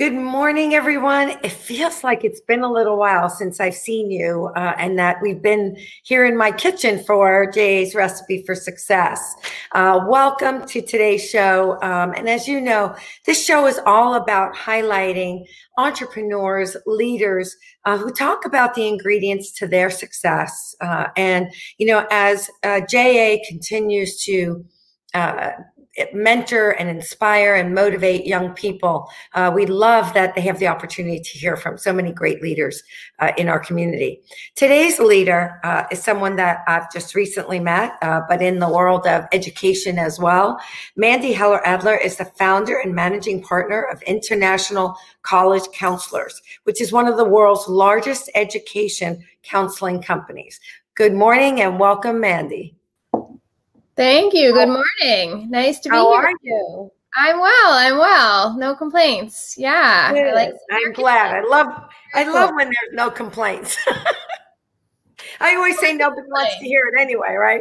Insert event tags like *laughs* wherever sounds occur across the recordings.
Good morning, everyone. It feels like it's been a little while since I've seen you, uh, and that we've been here in my kitchen for Jay's Recipe for Success. Uh, welcome to today's show. Um, and as you know, this show is all about highlighting entrepreneurs, leaders uh, who talk about the ingredients to their success. Uh, and, you know, as uh, JA continues to uh, mentor and inspire and motivate young people. Uh, we love that they have the opportunity to hear from so many great leaders uh, in our community. Today's leader uh, is someone that I've just recently met, uh, but in the world of education as well. Mandy Heller Adler is the founder and managing partner of International College Counselors, which is one of the world's largest education counseling companies. Good morning and welcome, Mandy. Thank you. Good morning. Nice to be How here. are you? I'm well. I'm well. No complaints. Yeah. Good. I like I'm glad. I love I love when there's no complaints. *laughs* I always say nobody wants to hear it anyway, right?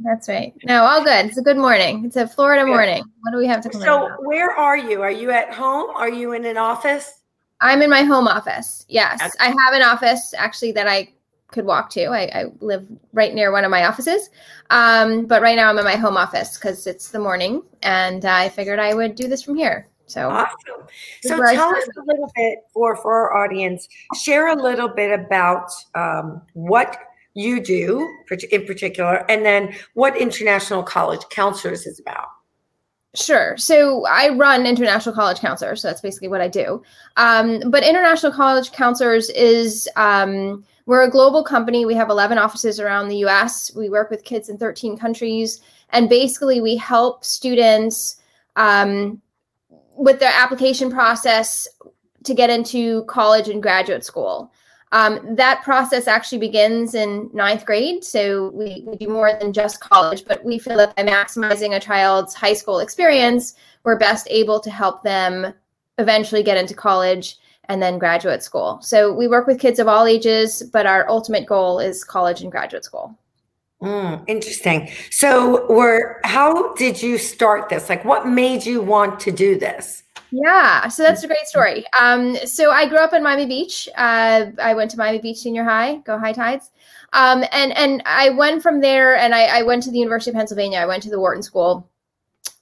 That's right. No, all good. It's a good morning. It's a Florida morning. What do we have to complain So about? where are you? Are you at home? Are you in an office? I'm in my home office. Yes. Okay. I have an office actually that I could walk to. I, I live right near one of my offices. Um, but right now I'm in my home office because it's the morning and I figured I would do this from here. So Awesome. So tell us a little bit for for our audience. Share a little bit about um, what you do in particular, and then what International College Counselors is about. Sure. So I run International College Counselors. So that's basically what I do. Um, but International College Counselors is um, we're a global company. We have 11 offices around the U.S. We work with kids in 13 countries, and basically we help students um, with their application process to get into college and graduate school. Um, that process actually begins in ninth grade. So we, we do more than just college, but we feel that by maximizing a child's high school experience, we're best able to help them eventually get into college and then graduate school. So we work with kids of all ages, but our ultimate goal is college and graduate school. Mm, interesting. So, were how did you start this? Like, what made you want to do this? Yeah, so that's a great story. Um, so I grew up in Miami Beach. Uh, I went to Miami Beach Senior High, go Hi-Tides. Um, and and I went from there, and I, I went to the University of Pennsylvania. I went to the Wharton School.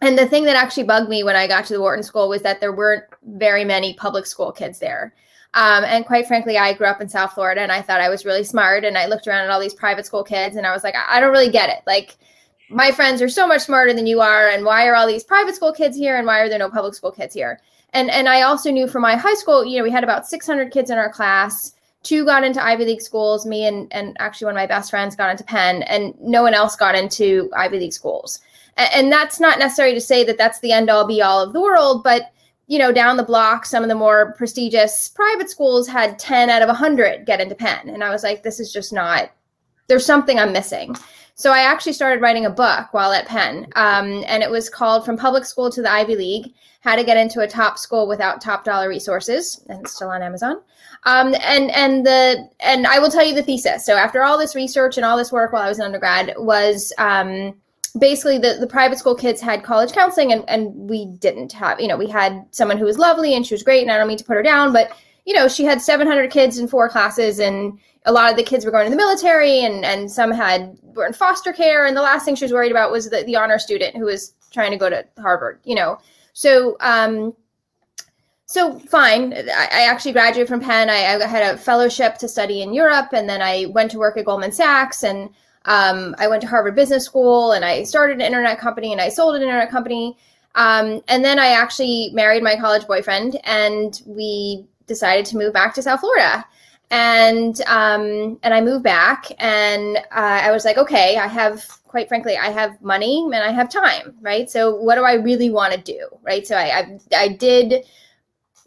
And the thing that actually bugged me when I got to the Wharton School was that there weren't very many public school kids there. Um, and quite frankly, I grew up in South Florida, and I thought I was really smart. And I looked around at all these private school kids, and I was like, I, I don't really get it. Like my friends are so much smarter than you are and why are all these private school kids here and why are there no public school kids here and and i also knew from my high school you know we had about 600 kids in our class two got into ivy league schools me and and actually one of my best friends got into penn and no one else got into ivy league schools and, that's not necessary to say that that's the end all be all of the world but you know down the block some of the more prestigious private schools had 10 out of 100 get into penn and i was like this is just not there's something i'm missing so I actually started writing a book while at Penn, um, and it was called "From Public School to the Ivy League: How to Get into a Top School Without Top Dollar Resources," and it's still on Amazon. Um, and and the and I will tell you the thesis. So after all this research and all this work while I was an undergrad, was um, basically the the private school kids had college counseling, and and we didn't have. You know, we had someone who was lovely and she was great, and I don't mean to put her down, but you know, she had 700 kids in four classes and a lot of the kids were going to the military and and some had were in foster care and the last thing she was worried about was the, the honor student who was trying to go to harvard you know so um so fine i, I actually graduated from penn I, I had a fellowship to study in europe and then i went to work at goldman sachs and um, i went to harvard business school and i started an internet company and i sold an internet company um, and then i actually married my college boyfriend and we decided to move back to south florida and um, and I moved back, and uh, I was like, okay, I have, quite frankly, I have money and I have time, right? So what do I really want to do, right? So I, I I did,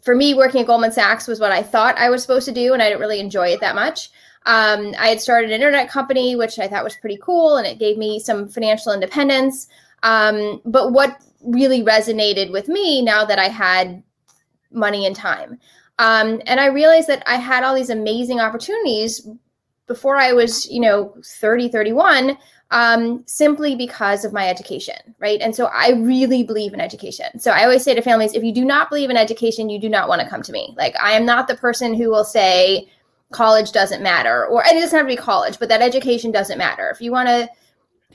for me, working at Goldman Sachs was what I thought I was supposed to do, and I didn't really enjoy it that much. Um, I had started an internet company, which I thought was pretty cool, and it gave me some financial independence. Um, but what really resonated with me now that I had money and time um, and I realized that I had all these amazing opportunities before I was, you know, 30, 31. Um, simply because of my education, right? And so I really believe in education. So I always say to families, if you do not believe in education, you do not want to come to me. Like I am not the person who will say college doesn't matter, or and it doesn't have to be college, but that education doesn't matter. If you want to,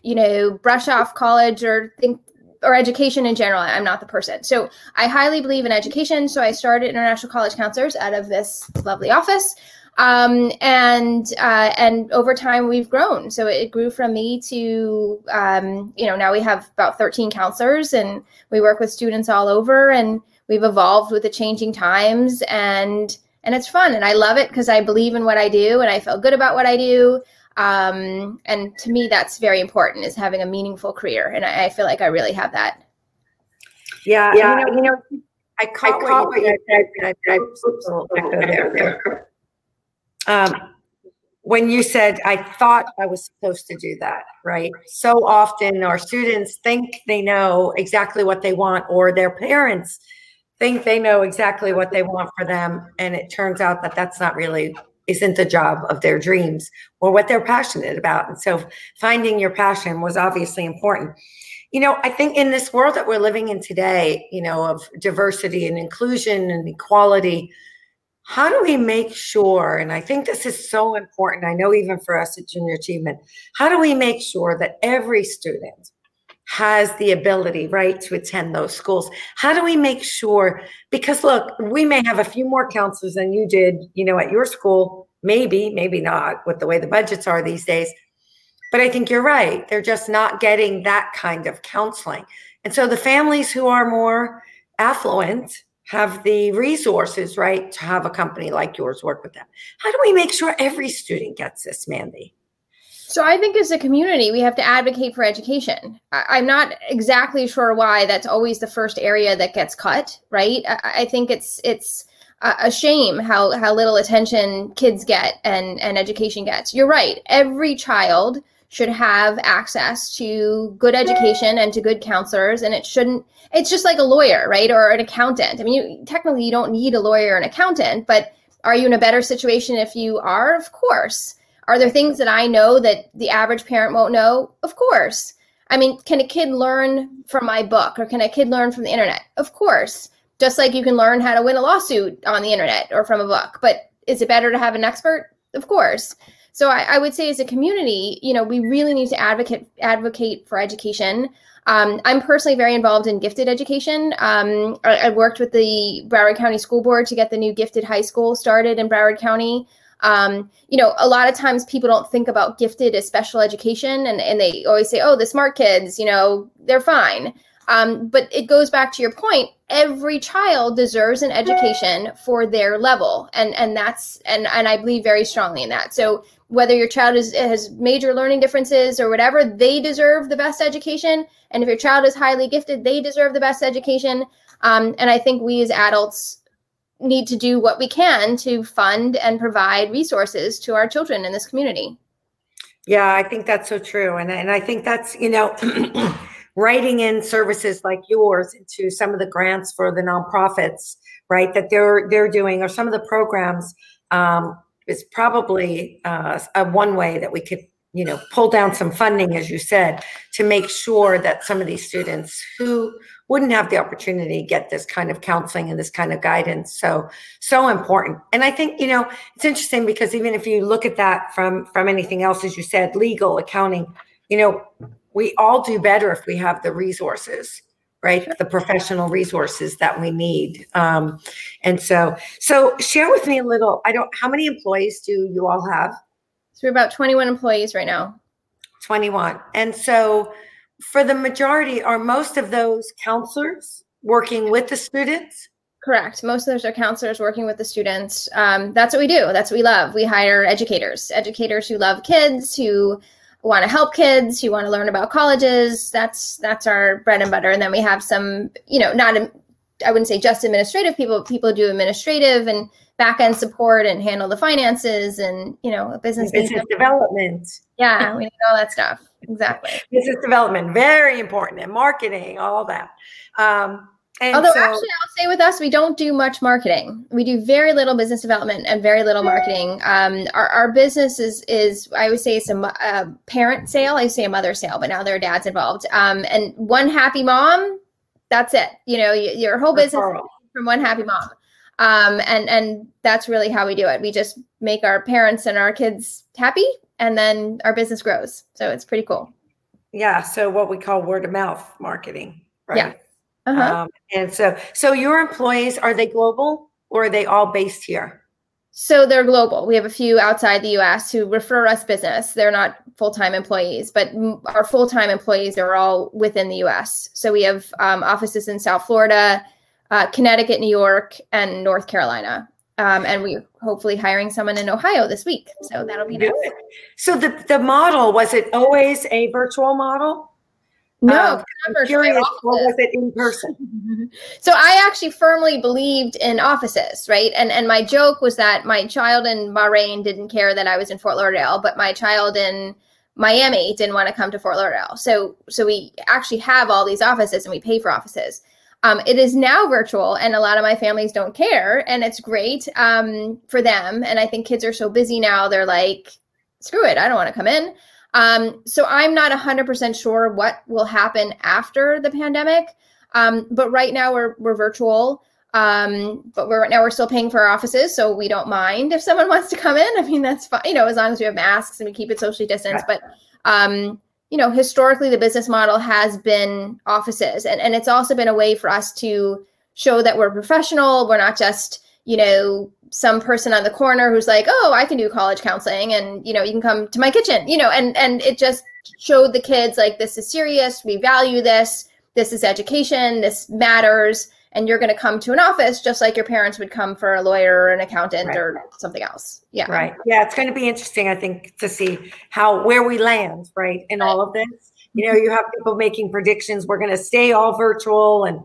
you know, brush off college or think or education in general, I'm not the person. So I highly believe in education. So I started International College Counselors out of this lovely office. Um, and uh, and over time we've grown. So it grew from me to um, you know now we have about 13 counselors, and we work with students all over, and we've evolved with the changing times, and and it's fun, and I love it because I believe in what I do, and I feel good about what I do. Um, and to me, that's very important is having a meaningful career, and I, I feel like I really have that. Yeah, yeah. You know, you know I caught, I caught what you said. I, I, I, there. there. Um, when you said, I thought I was supposed to do that, right? So often our students think they know exactly what they want, or their parents think they know exactly what they want for them. And it turns out that that's not really isn't the job of their dreams or what they're passionate about. And so finding your passion was obviously important. You know, I think in this world that we're living in today, you know, of diversity and inclusion and equality, how do we make sure and i think this is so important i know even for us at junior achievement how do we make sure that every student has the ability right to attend those schools. How do we make sure because look we may have a few more counselors than you did you know at your school. Maybe maybe not with the way the budgets are these days. But i think you're right. They're just not getting that kind of counseling. And so the families who are more affluent have the resources, right, to have a company like yours work with them. How do we make sure every student gets this, Mandy? So I think as a community, we have to advocate for education. I'm not exactly sure why that's always the first area that gets cut, right? I think it's it's a shame how how little attention kids get and and education gets. You're right. Every child should have access to good education and to good counselors and it shouldn't it's just like a lawyer right or an accountant i mean you, technically you don't need a lawyer or an accountant but are you in a better situation if you are of course are there things that i know that the average parent won't know of course i mean can a kid learn from my book or can a kid learn from the internet of course just like you can learn how to win a lawsuit on the internet or from a book but is it better to have an expert of course so I, I, would say as a community, you know, we really need to advocate advocate for education. Um, I'm personally very involved in gifted education. Um, I, I, worked with the Broward County School Board to get the new gifted high school started in Broward County. Um, you know, a lot of times people don't think about gifted as special education and, and they always say, oh, the smart kids, you know, they're fine. Um, but it goes back to your point. Every child deserves an education for their level, and and that's and and I believe very strongly in that. So whether your child is, has major learning differences or whatever, they deserve the best education. And if your child is highly gifted, they deserve the best education. Um, and I think we as adults need to do what we can to fund and provide resources to our children in this community. Yeah, I think that's so true. And, and I think that's, you know, *clears throat* writing in services like yours into some of the grants for the nonprofits, right, that they're they're doing or some of the programs um, is probably uh, a one way that we could you know pull down some funding as you said to make sure that some of these students who wouldn't have the opportunity get this kind of counseling and this kind of guidance. So so important. And i think you know it's interesting because even if you look at that from from anything else as you said legal accounting you know we all do better if we have the resources right? The professional resources that we need. Um, and so so share with me a little i don't how many employees do you all have so we're about 21 employees right now. 21 and so for the majority are most of those counselors working with the students? Correct. Most of those are counselors working with the students. Um, that's what we do. That's what we love. We hire educators educators who love kids who want to help kids who want to learn about colleges. That's that's our bread and butter. And then we have some you know not i wouldn't say just administrative people people do administrative and back end support and handle the finances and you know business business development yeah we need all that stuff exactly business development very important and marketing all that um, And Although so, actually, I'll say with us, we don't do much marketing. We do very little business development and very little marketing. Um, our, our business is is I would say it's a, a, parent sale. I say a mother sale, but now there are dads involved. Um, and one happy mom, that's it. You know, your whole business from one happy mom. Um, and and that's really how we do it. We just make our parents and our kids happy, and then our business grows. So it's pretty cool. Yeah. So what we call word of mouth marketing, right? Yeah. Uh-huh. Um, and so, so your employees are they global or are they all based here? So they're global. We have a few outside the U.S. who refer us business. They're not full-time employees, but our full-time employees are all within the U.S. So we have um, offices in South Florida, uh, Connecticut, New York, and North Carolina. Um, and we hopefully hiring someone in Ohio this week. So that'll be nice. So the the model was it always a virtual model? No, um, I'm curious. What was it in person? *laughs* so I actually firmly believed in offices, right? And and my joke was that my child in Bahrain didn't care that I was in Fort Lauderdale, but my child in Miami didn't want to come to Fort Lauderdale. So so we actually have all these offices and we pay for offices. Um, it is now virtual, and a lot of my families don't care, and it's great um, for them. And I think kids are so busy now; they're like, "Screw it, I don't want to come in." Um, so I'm not 100% sure what will happen after the pandemic. Um, but right now we're, we're virtual. Um, but we're right now we're still paying for our offices, so we don't mind if someone *laughs* wants to come in. I mean, that's fine, you know, as long as we have masks and we keep it socially distanced. But um, you know, historically the business model has been offices, and and it's also been a way for us to show that we're professional. We're not just you know some person on the corner who's like, "Oh, I can do college counseling and you know, you can come to my kitchen." You know, and and it just showed the kids like this is serious, we value this. This is education, this matters, and you're going to come to an office just like your parents would come for a lawyer or an accountant right. or something else. Yeah. Right. Yeah, it's going to be interesting I think to see how where we land, right, in all of this. You know, you have people making predictions we're going to stay all virtual and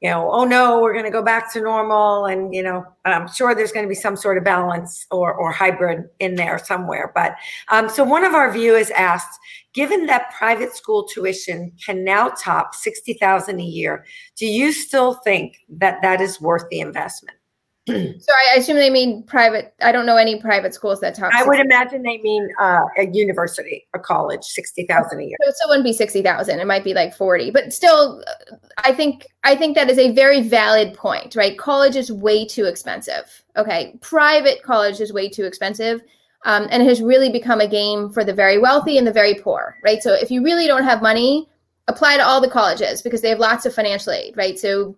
you know, oh no, we're going to go back to normal. And, you know, I'm sure there's going to be some sort of balance or, or hybrid in there somewhere. But um, so one of our viewers asked, given that private school tuition can now top 60,000 a year, do you still think that that is worth the investment? *clears throat* so I assume they mean private. I don't know any private schools that top. I would imagine they mean uh, a university, a college, sixty thousand a year. So it still wouldn't be sixty thousand. It might be like forty, but still, I think I think that is a very valid point, right? College is way too expensive. Okay, private college is way too expensive. Um, and it has really become a game for the very wealthy and the very poor, right? So if you really don't have money, apply to all the colleges because they have lots of financial aid, right? So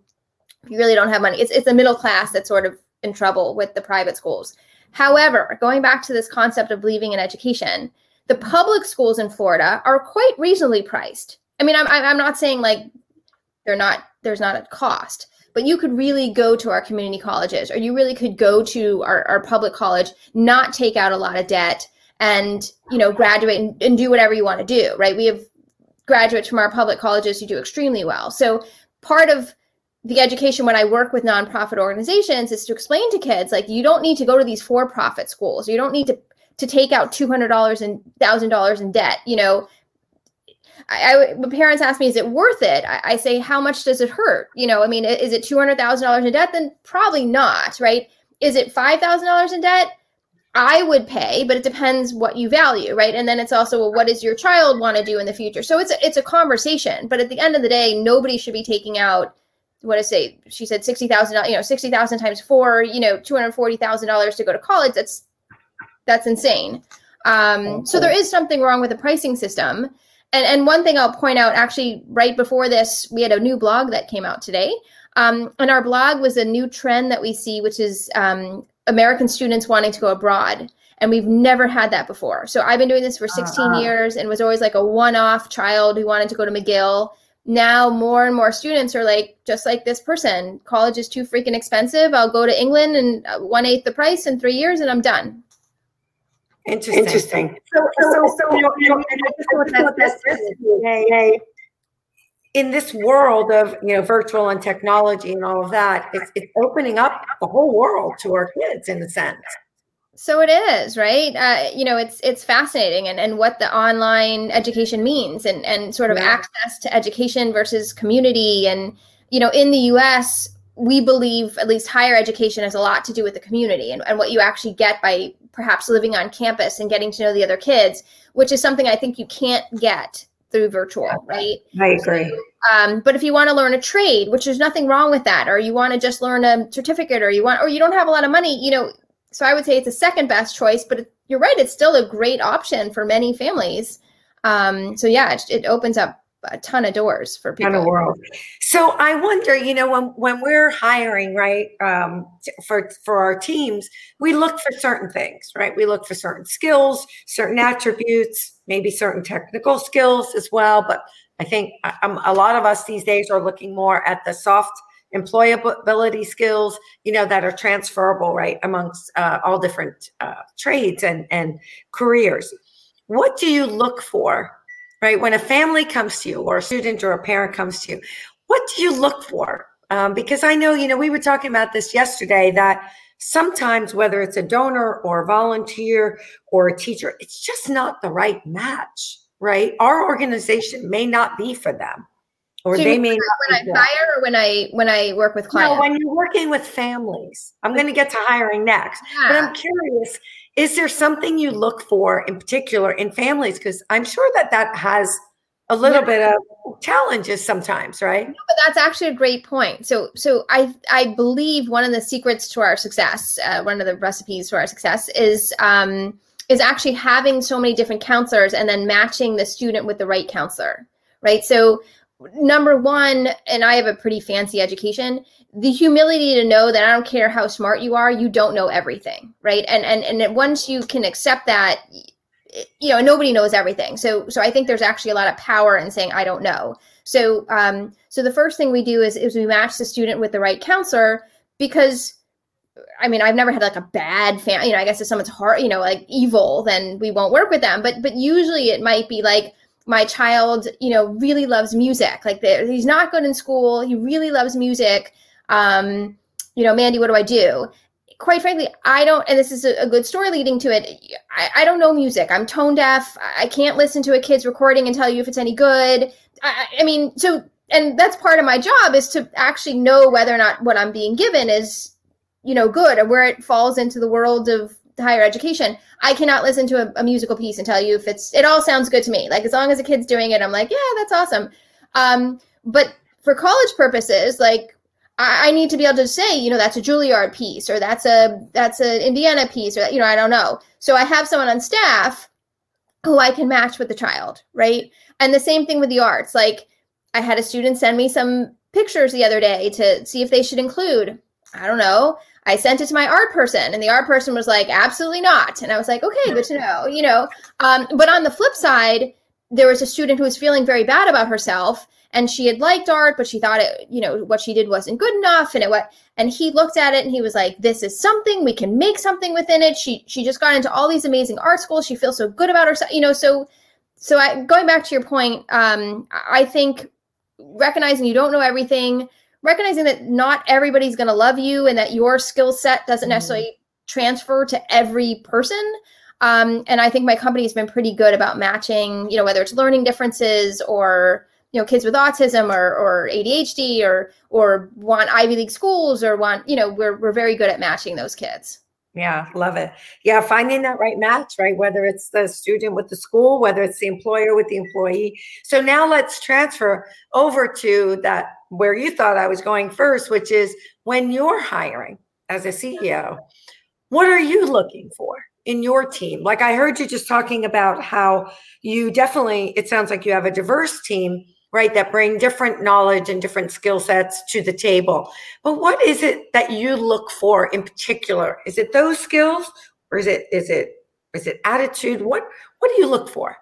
you really don't have money. It's it's a middle class that's sort of in trouble with the private schools. However, going back to this concept of believing in education, the public schools in Florida are quite reasonably priced. I mean, I'm I'm not saying like they're not there's not a cost, but you could really go to our community colleges or you really could go to our, our public college, not take out a lot of debt and you know graduate and, and do whatever you want to do, right? We have graduates from our public colleges who do extremely well. So part of the education when I work with nonprofit organizations is to explain to kids like you don't need to go to these for-profit schools. You don't need to to take out two hundred dollars and thousand dollars in debt. You know, I, I parents ask me, is it worth it? I, I say, how much does it hurt? You know, I mean, is it two hundred thousand dollars in debt? Then probably not, right? Is it five thousand dollars in debt? I would pay, but it depends what you value, right? And then it's also well, what does your child want to do in the future? So it's a, it's a conversation, but at the end of the day, nobody should be taking out what I say, she said sixty thousand, you know, sixty thousand times four, you know, two hundred forty thousand dollars to go to college. That's that's insane. Um, so there is something wrong with the pricing system. And and one thing I'll point out, actually, right before this, we had a new blog that came out today. Um, and our blog was a new trend that we see, which is um, American students wanting to go abroad. And we've never had that before. So I've been doing this for 16 uh-huh. years and was always like a one off child who wanted to go to McGill now more and more students are like just like this person college is too freaking expensive. I'll go to england and uh, one eighth the price in three years and i'm done. Interesting. Interesting. So so so, you know, you know, that's, in this world of you know virtual and technology and all of that it's, it's opening up the whole world to our kids in a sense so it is, right? Uh, you know, it's it's fascinating, and and what the online education means, and and sort of yeah. access to education versus community, and you know, in the US, we believe at least higher education has a lot to do with the community and, and what you actually get by perhaps living on campus and getting to know the other kids, which is something I think you can't get through virtual, right? I agree. So, um, but if you want to learn a trade, which there's nothing wrong with that, or you want to just learn a certificate, or you want, or you don't have a lot of money, you know, so I would say it's a second best choice. But you're right; it's still a great option for many families. Um, so yeah, it, it opens up a ton of doors for people. Ton of world. So I wonder, you know, when when we're hiring, right, um, for for our teams, we look for certain things, right? We look for certain skills, certain attributes, maybe certain technical skills as well. But I think um, a lot of us these days are looking more at the soft employability skills, you know, that are transferable, right, amongst uh, all different uh, trades and and careers. What do you look for right? When a family comes to you or a student or a parent comes to you, what do you look for? Um, because I know, you know, we were talking about this yesterday that sometimes whether it's a donor or a volunteer or a teacher, it's just not the right match, right? Our organization may not be for them. Or so they may when I hire or when I when I work with clients. No, when you're working with families. I'm going to get to hiring next. Yeah. But I'm curious, is there something you look for in particular in families? Because I'm sure that that has a little yeah. bit of challenges sometimes, right? No, but that's actually a great point. So, so I I believe one of the secrets to our success, uh, one of the recipes to our success, is um, is actually having so many different counselors and then matching the student with the right counselor, right? So number one, and I have a pretty fancy education, the humility to know that I don't care how smart you are, you don't know everything, right? And and and once you can accept that, you know, nobody knows everything. So so I think there's actually a lot of power in saying I don't know. So um so the first thing we do is is we match the student with the right counselor because I mean, I've never had like a bad fan. You know, I guess if someone's hard, you know, like evil, then we won't work with them. But but usually it might be like my child, you know, really loves music. Like he's not good in school. He really loves music. Um, you know, Mandy, what do I do? Quite frankly, I don't, and this is a, good story leading to it. I, I, don't know music. I'm tone deaf. I can't listen to a kid's recording and tell you if it's any good. I, I mean, so, and that's part of my job is to actually know whether or not what I'm being given is, you know, good or where it falls into the world of higher education. I cannot listen to a, a, musical piece and tell you if it's it all sounds good to me. Like as long as a kid's doing it, I'm like, yeah, that's awesome. Um, but for college purposes, like I, I, need to be able to say, you know, that's a Juilliard piece or that's a that's an Indiana piece or you know, I don't know. So I have someone on staff who I can match with the child, right? And the same thing with the arts. Like I had a student send me some pictures the other day to see if they should include, I don't know, I sent it to my art person, and the art person was like, absolutely not. And I was like, okay, good to know, you know. Um, but on the flip side, there was a student who was feeling very bad about herself, and she had liked art, but she thought it, you know, what she did wasn't good enough, and it what. And he looked at it, and he was like, "This is something we can make something within it." She she just got into all these amazing art schools. She feels so good about herself, you know. So so I, going back to your point, um, I think recognizing you don't know everything recognizing that not everybody's going to love you and that your skill set doesn't mm-hmm. necessarily transfer to every person. Um, and I think my company has been pretty good about matching, you know, whether it's learning differences or you know kids with autism or, or ADHD or or want Ivy League schools or want you know we're we're very good at matching those kids. Yeah, love it. Yeah, finding that right match, right? Whether it's the student with the school, whether it's the employer with the employee. So now let's transfer over to that where you thought I was going first, which is when you're hiring as a CEO, what are you looking for in your team? Like I heard you just talking about how you definitely, it sounds like you have a diverse team right that bring different knowledge and different skill sets to the table. But what is it that you look for in particular? Is it those skills or is it is it is it attitude? What what do you look for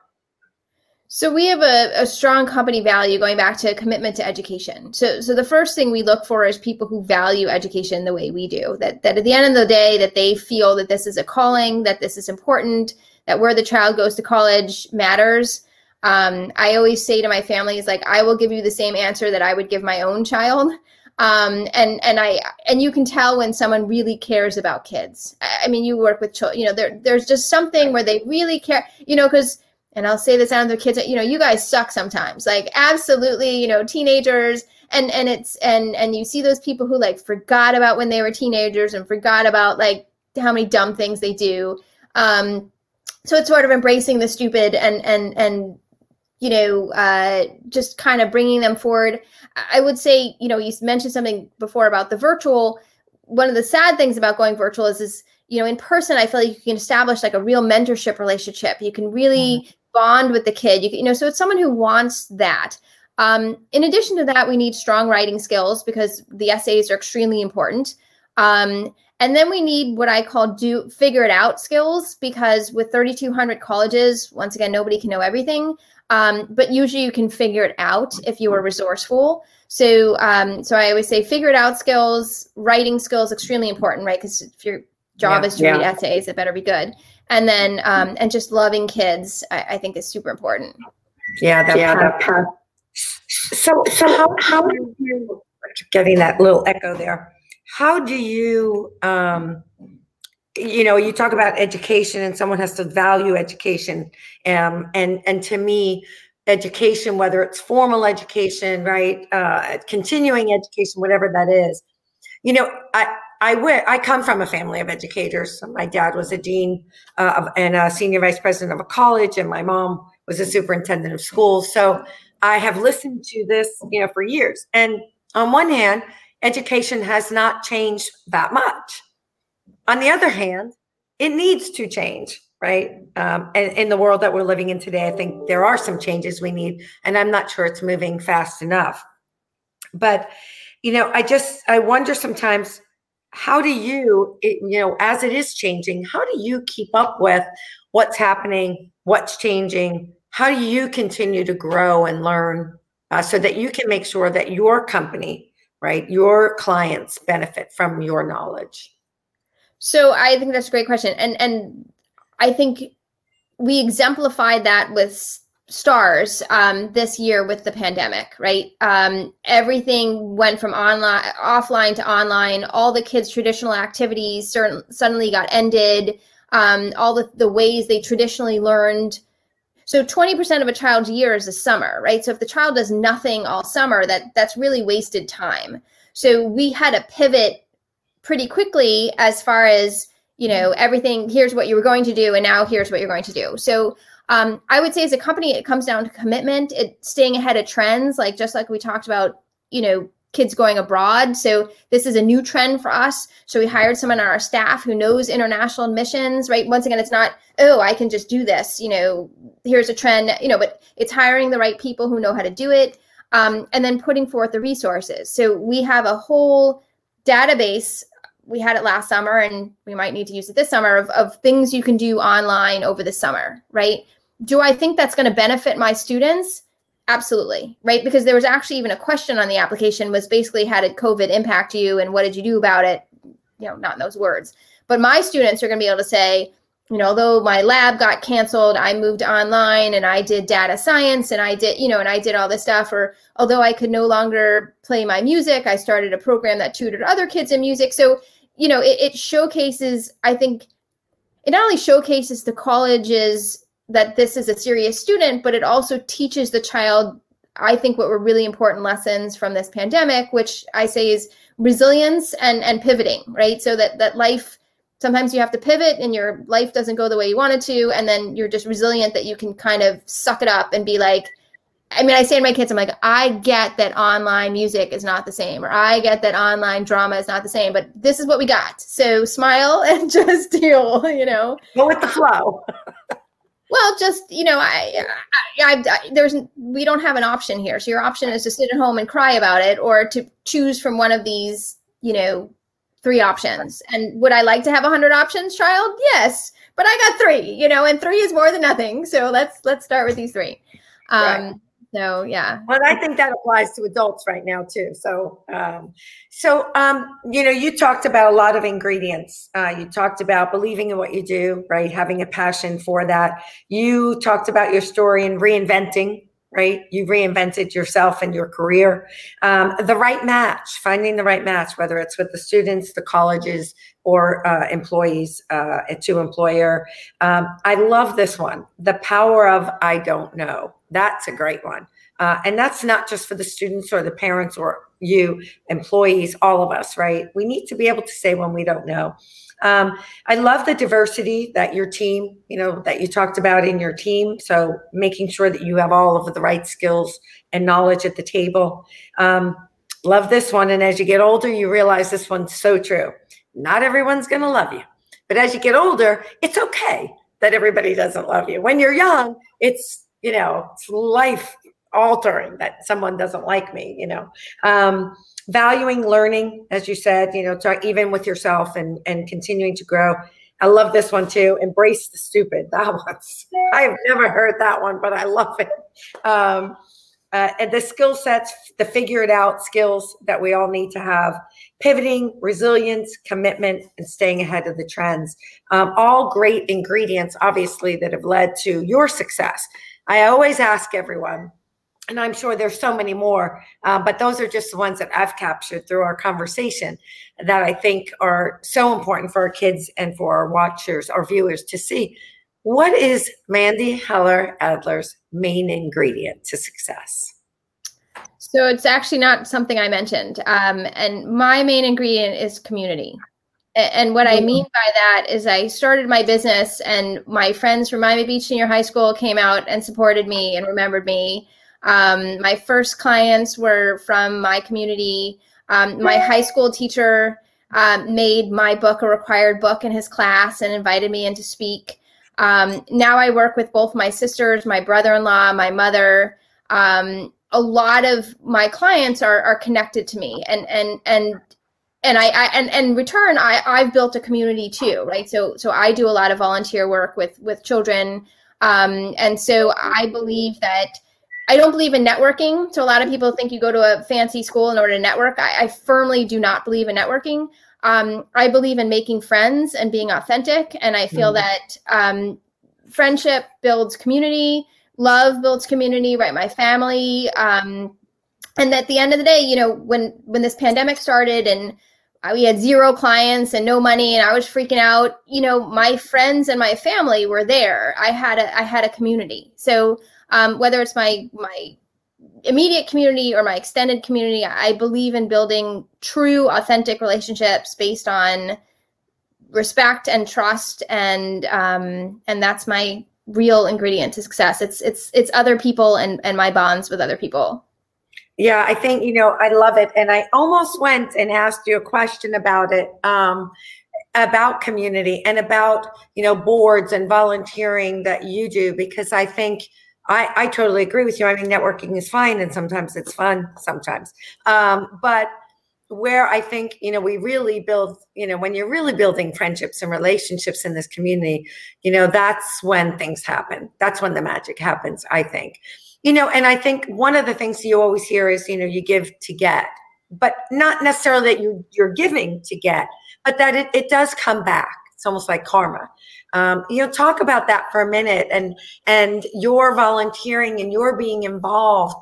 so we have a, a strong company value going back to commitment to education. So so the first thing we look for is people who value education the way we do. That that at the end of the day that they feel that this is a calling, that this is important, that where the child goes to college matters um, I always say to my families, like, I will give you the same answer that I would give my own child. Um, and and I and you can tell when someone really cares about kids. I mean, you work with children. You know, there there's just something where they really care. You know, because and I'll say this out of the kids. You know, you guys suck sometimes. Like, absolutely. You know, teenagers and and it's and and you see those people who like forgot about when they were teenagers and forgot about like how many dumb things they do um so it's sort of embracing the stupid and and and you know uh just kind of bringing them forward i would say you know you mentioned something before about the virtual one of the sad things about going virtual is is you know in person i feel like you can establish like a real mentorship relationship you can really mm-hmm. Bond with the kid. You, you know so it's someone who wants that. Um, in addition to that we need strong writing skills because the essays are extremely important. Um, and then we need what i call do figure it out skills because with 3200 colleges once again nobody can know everything. Um, but usually you can figure it out if you are resourceful. So um, so i always say figure it out skills writing skills extremely important right? Because if your job yeah, is to yeah. read essays it better be good and then um, and just loving kids I, I think is super important yeah that yeah that part. so so how how are you getting that little echo there how do you um, you know you talk about education and someone has to value education um, and and to me education whether it's formal education right uh, continuing education whatever that is you know i I, w- I come from a family of educators. My dad was a dean uh, of, and a senior vice president of a college, and my mom was a superintendent of schools. So I have listened to this, you know, for years. And on one hand, education has not changed that much. On the other hand, it needs to change, right? Um, and in the world that we're living in today, I think there are some changes we need, and I'm not sure it's moving fast enough. But you know, I just I wonder sometimes how do you, you know, as it is changing, how do you keep up with what's happening, what's changing? How do you continue to grow and learn uh, so that you can make sure that your company, right, your clients benefit from your knowledge? So I think that's a great question, and and I think we exemplified that with stars um, this year with the pandemic, right? Um, everything went from online, offline to online. All the kids' traditional activities certain, suddenly got ended. Um, all the, the ways they traditionally learned. So 20% of a child's year is a summer, right? So if the child does nothing all summer, that that's really wasted time. So we had to pivot pretty quickly as far as you know everything. Here's what you were going to do, and now here's what you're going to do. So um, I would say as a company, it comes down to commitment, it staying ahead of trends, like just like we talked about, you know, kids going abroad. So this is a new trend for us. So we hired someone on our staff who knows international admissions, right? Once again, it's not, oh, I can just do this, you know, here's a trend, you know, but it's hiring the right people who know how to do it. Um, and then putting forth the resources. So we have a whole database. We had it last summer and we might need to use it this summer of, of things you can do online over the summer, right? Do I think that's going to benefit my students? Absolutely, right? Because there was actually even a question on the application was basically how did COVID impact you and what did you do about it? You know, not in those words. But my students are going to be able to say, you know, although my lab got canceled, I moved online and I did data science and I did, you know, and I did all this stuff. Or although I could no longer play my music, I started a program that tutored other kids in music. So, you know, it, it showcases, I think, it not only showcases the college's that this is a serious student, but it also teaches the child, I think, what were really important lessons from this pandemic, which I say is resilience and and pivoting, right? So that that life sometimes you have to pivot and your life doesn't go the way you wanted to, and then you're just resilient that you can kind of suck it up and be like, I mean, I say to my kids, I'm like, I get that online music is not the same, or I get that online drama is not the same, but this is what we got. So smile *laughs* and just deal, you know. Go with the flow. *laughs* Well, just you know, I, I, I, I, there's we don't have an option here. So your option is to sit at home and cry about it, or to choose from one of these, you know, three options. And would I like to have a hundred options, child? Yes, but I got three. You know, and three is more than nothing. So let's let's start with these three. Um, right. So yeah. Well, I think that applies to adults right now too. So, um, so um, you know, you talked about a lot of ingredients. Uh, you talked about believing in what you do, right? Having a passion for that. You talked about your story and reinventing. Right, you reinvented yourself and your career. Um, the right match, finding the right match, whether it's with the students, the colleges, or uh, employees uh, to employer. Um, I love this one. The power of I don't know that's a great one. Uh, and that's not just for the students or the parents or you, employees, all of us, right? We need to be able to say when we don't know. Um, I love the diversity that your team, you know, that you talked about in your team. So making sure that you have all of the right skills and knowledge at the table. Um, love this one. And as you get older, you realize this one's so true. Not everyone's going to love you, but as you get older, it's okay that everybody doesn't love you. When you're young, it's, you know, it's life altering that someone doesn't like me, you know. Um, valuing learning, as you said, you know, to, even with yourself and and continuing to grow. I love this one too. Embrace the stupid. *laughs* That one's I've never heard that one, but I love it. Um, uh, and the skill sets, the figure it out skills that we all need to have, pivoting, resilience, commitment, and staying ahead of the trends. Um, all great ingredients, obviously, that have led to your success. I always ask everyone, and I'm sure there's so many more, uh, but those are just the ones that I've captured through our conversation that I think are so important for our kids and for our watchers, our viewers to see. What is Mandy Heller Adler's main ingredient to success? So it's actually not something I mentioned. Um, and my main ingredient is community. And what I mm-hmm. mean by that is I started my business and my friends from Miami Beach Senior High School came out and supported me and remembered me. Um, my first clients were from my community. Um, my high school teacher um, made my book a required book in his class and invited me in to speak. Um, now I work with both my sisters, my brother-in-law, my mother. Um, a lot of my clients are, are connected to me and, and, and, and I, I and, and return, I, I've built a community too, right? So, so I do a lot of volunteer work with, with children. Um, and so I believe that I don't believe in networking. So a lot of people think you go to a fancy school in order to network. I, I firmly do not believe in networking. Um, I believe in making friends and being authentic. And I feel mm. that um, friendship builds community, love builds community, right? My family. Um, and at the end of the day, you know, when when this pandemic started and we had zero clients and no money and I was freaking out, you know, my friends and my family were there. I had a I had a community. So um, whether it's my my immediate community or my extended community i believe in building true authentic relationships based on respect and trust and um, and that's my real ingredient to success. It's it's it's other people and and my bonds with other people. Yeah i think you know i love it. And i almost went and asked you a question about it um, about community and about you know boards and volunteering that you do because i think I, I totally agree with you. I mean, networking is fine and sometimes it's fun, sometimes. Um, but where I think, you know, we really build, you know, when you're really building friendships and relationships in this community, you know, that's when things happen. That's when the magic happens, I think. You know, and I think one of the things you always hear is, you know, you give to get, but not necessarily that you, you're giving to get, but that it, it does come back. It's almost like karma. Um, you know, talk about that for a minute and and your volunteering and your being involved.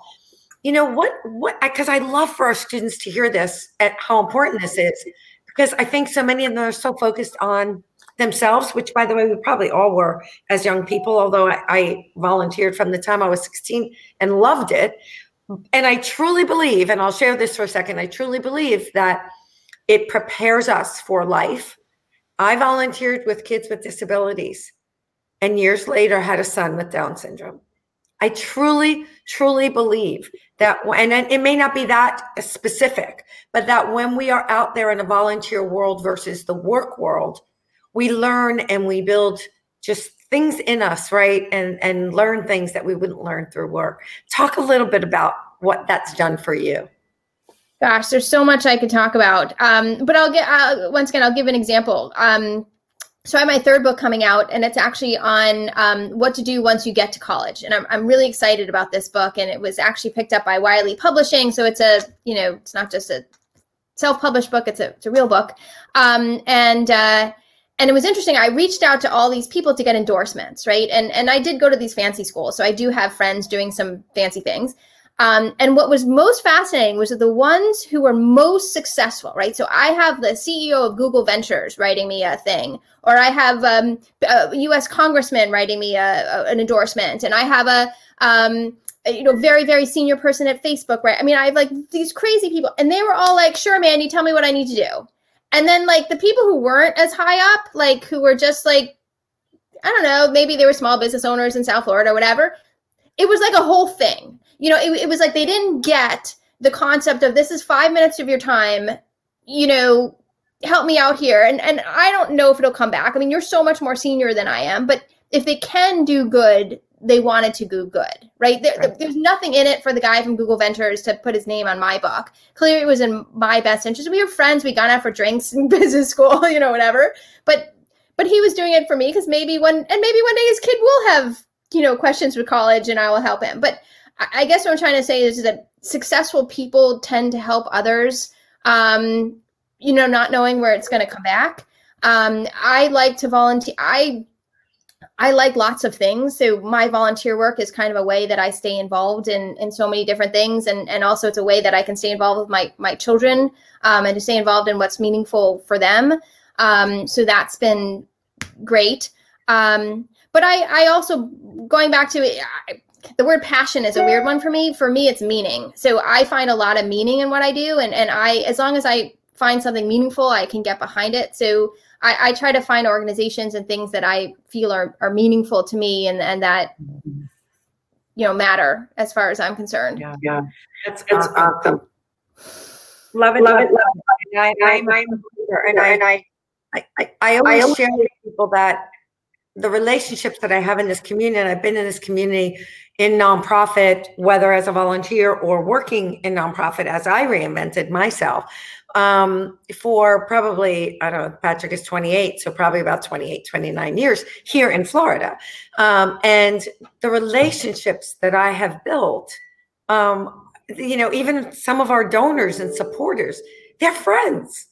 You know what what because I love for our students to hear this at how important this is because I think so many of them are so focused on themselves, which by the way, we probably all were as young people, although I, I, volunteered from the time I was 16 and loved it. And I truly believe, and I'll share this for a second, I truly believe that it prepares us for life I volunteered with kids with disabilities and years later had a son with Down syndrome. I truly, truly believe that, and it may not be that specific, but that when we are out there in a volunteer world versus the work world, we learn and we build just things in us, right? And and learn things that we wouldn't learn through work. Talk a little bit about what that's done for you. Gosh, there's so much I could talk about. Um, but I'll get uh, once again. I'll give an example. Um, so I have my third book coming out, and it's actually on um, what to do once you get to college. And I'm I'm really excited about this book, and it was actually picked up by Wiley Publishing. So it's a you know it's not just a self-published book; it's a it's a real book. Um, and uh, and it was interesting. I reached out to all these people to get endorsements, right? And and I did go to these fancy schools, so I do have friends doing some fancy things. Um, and what was most fascinating was that the ones who were most successful, right? So I have the CEO of Google Ventures writing me a thing, or I have um, a U.S. congressman writing me a, a, an endorsement, and I have a um, you know, very, very senior person at Facebook, right? I mean, I have like these crazy people, and they were all like, sure, Mandy, tell me what I need to do. And then like the people who weren't as high up, like who were just like, I don't know, maybe they were small business owners in South Florida or whatever. It was like a whole thing. You know, it, it was like they didn't get the concept of this is five minutes of your time, you know, help me out here. And and I don't know if it'll come back. I mean, you're so much more senior than I am, but if they can do good, they wanted to do good, right? There, right? There's nothing in it for the guy from Google Ventures to put his name on my book. Clearly, it was in my best interest. We were friends. We got out for drinks in *laughs* business school, you know, whatever. But but he was doing it for me because maybe one and maybe one day his kid will have you know questions with college, and I will help him. But I, guess what I'm trying to say is that successful people tend to help others. Um, you know, not knowing where it's going to come back. Um, I like to volunteer. I I like lots of things. So my volunteer work is kind of a way that I stay involved in in so many different things, and and also it's a way that I can stay involved with my my children um, and to stay involved in what's meaningful for them. Um, so that's been great. Um, but I I also going back to it. The word passion is a weird one for me. For me, it's meaning. So I find a lot of meaning in what I do, and and I as long as I find something meaningful, I can get behind it. So I, I try to find organizations and things that I feel are, are meaningful to me and, and that you know matter as far as I'm concerned. Yeah, yeah. That's, that's awesome. Love it, love it, love it. And I, I, and I, and I, I, I, I always, I always share with people that the relationships that I have in this community, and I've been in this community in nonprofit, whether as a volunteer or working in nonprofit as I reinvented myself um, for probably, I don't know, Patrick is 28, so probably about 28, 29 years here in Florida. Um, and the relationships that I have built, um, you know, even some of our donors and supporters, they're friends,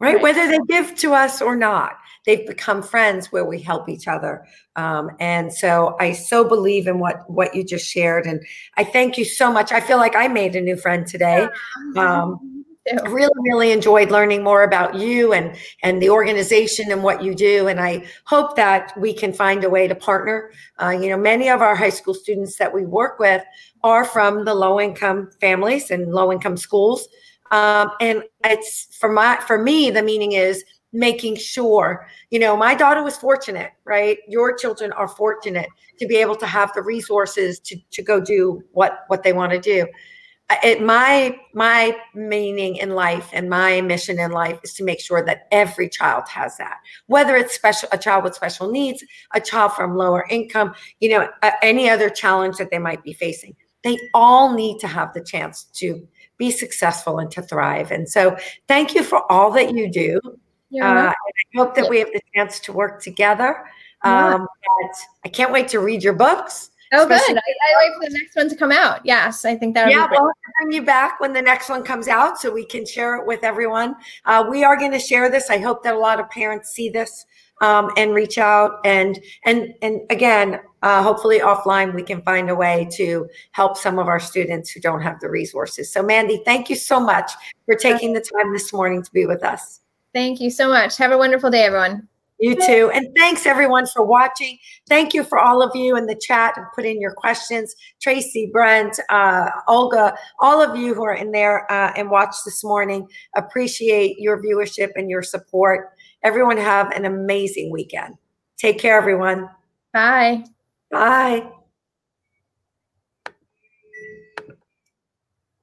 right? right? Whether they give to us or not, they've become friends where we help each other. Um, and so I so believe in what what you just shared, and I thank you so much. I feel like I made a new friend today. Um, really really enjoyed learning more about you and and the organization and what you do and i hope that we can find a way to partner uh, you know many of our high school students that we work with are from the low income families and low income schools um, and it's for my for me the meaning is making sure you know my daughter was fortunate right? Your children are fortunate to be able to have the resources to to go do what what they want to do it, my my meaning in life and my mission in life is to make sure that every child has that. Whether it's special a child with special needs a child from lower income you know any other challenge that they might be facing. They all need to have the chance to be successful and to thrive. And so thank you for all that you do uh, i hope that we have the chance to work together um, i can't wait to read your books Oh, good. I, I wait for the next one to come out. Yes, I think that. Yeah, we'll bring you back when the next one comes out, so we can share it with everyone. Uh, we are going to share this. I hope that a lot of parents see this um, and reach out. And and and again, uh, hopefully offline, we can find a way to help some of our students who don't have the resources. So, Mandy, thank you so much for taking the time this morning to be with us. Thank you so much. Have a wonderful day, everyone. You too. And thanks everyone for watching. Thank you for all of you in the chat and put in your questions. Tracy, Brent, uh, Olga, all of you who are in there uh, and watched this morning. Appreciate your viewership and your support. Everyone have an amazing weekend. Take care, everyone. Bye. Bye.